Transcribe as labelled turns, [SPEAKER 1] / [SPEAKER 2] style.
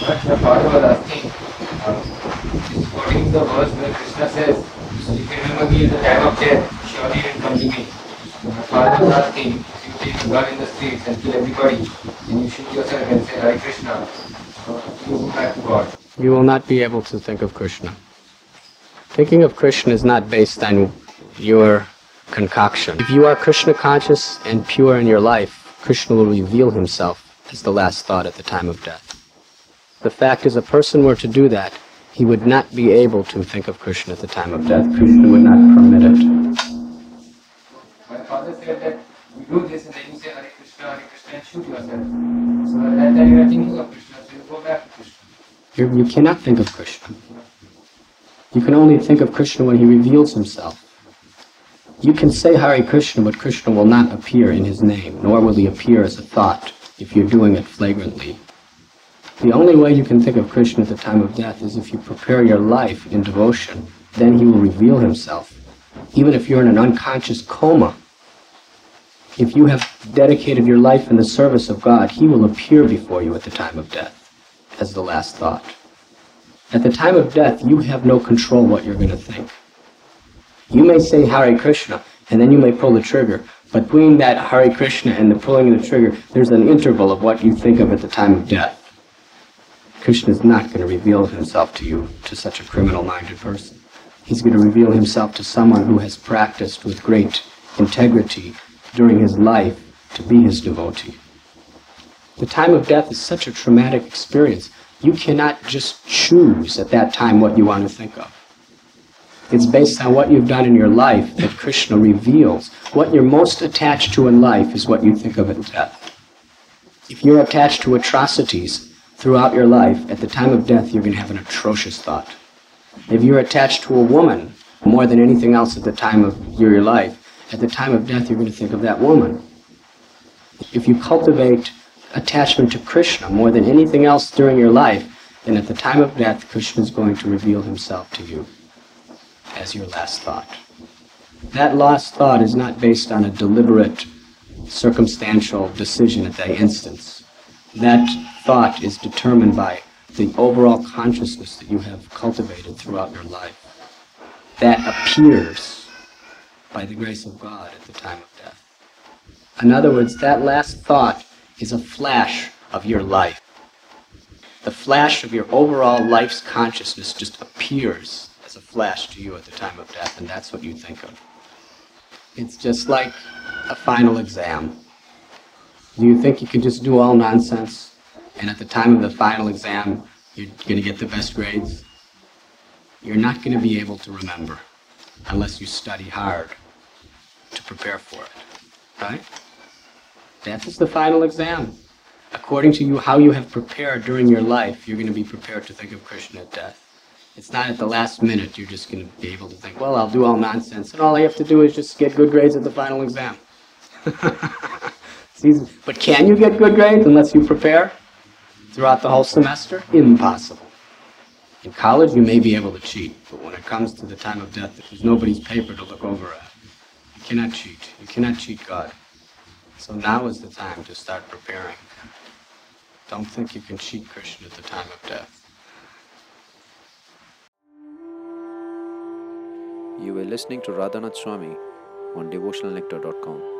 [SPEAKER 1] But my father was asking, uh, is quoting the verse where Krishna says, if you remember me at the time of death, surely you will come to me. My father was asking, if you take a gun in the streets and kill everybody, then you shoot yourself and say Hare Krishna, you back to God.
[SPEAKER 2] You will not be able to think of Krishna. Thinking of Krishna is not based on your concoction. If you are Krishna conscious and pure in your life, Krishna will reveal himself as the last thought at the time of death. The fact is, a person were to do that, he would not be able to think of Krishna at the time of death. Krishna would not permit it.
[SPEAKER 1] My father said that you do this and then you say Hare Krishna, Hare Krishna and shoot yourself. So at that time you are thinking of Krishna, so you go back to Krishna.
[SPEAKER 2] You're, you cannot think of Krishna. You can only think of Krishna when he reveals himself. You can say Hare Krishna, but Krishna will not appear in his name, nor will he appear as a thought if you're doing it flagrantly. The only way you can think of Krishna at the time of death is if you prepare your life in devotion. Then he will reveal himself. Even if you're in an unconscious coma, if you have dedicated your life in the service of God, he will appear before you at the time of death as the last thought. At the time of death, you have no control what you're going to think. You may say Hare Krishna, and then you may pull the trigger. Between that Hare Krishna and the pulling of the trigger, there's an interval of what you think of at the time of death. Krishna is not going to reveal himself to you, to such a criminal-minded person. He's going to reveal himself to someone who has practiced with great integrity during his life to be his devotee. The time of death is such a traumatic experience. You cannot just choose at that time what you want to think of. It's based on what you've done in your life that Krishna reveals. What you're most attached to in life is what you think of at death. If you're attached to atrocities throughout your life, at the time of death, you're going to have an atrocious thought. If you're attached to a woman more than anything else at the time of your life, at the time of death, you're going to think of that woman. If you cultivate attachment to Krishna more than anything else during your life, then at the time of death, Krishna is going to reveal himself to you as your last thought. That last thought is not based on a deliberate, circumstantial decision at that instance. That thought is determined by the overall consciousness that you have cultivated throughout your life. That appears by the grace of God at the time of death. In other words, that last thought is a flash of your life. The flash of your overall life's consciousness just appears as a flash to you at the time of death, and that's what you think of. It's just like a final exam. Do you think you can just do all nonsense, and at the time of the final exam, you're going to get the best grades? You're not going to be able to remember unless you study hard to prepare for it, right? Death is the final exam. According to you, how you have prepared during your life, you're going to be prepared to think of Krishna at death. It's not at the last minute you're just going to be able to think, well, I'll do all nonsense, and all I have to do is just get good grades at the final exam. But can you get good grades unless you prepare throughout the whole semester? Impossible. In college, you may be able to cheat, but when it comes to the time of death, there's nobody's paper to look over at. You cannot cheat. You cannot cheat God. So now is the time to start preparing. Don't think you can cheat Krishna at the time of death.
[SPEAKER 3] You were listening to Radhanath Swami on devotionalnectar.com.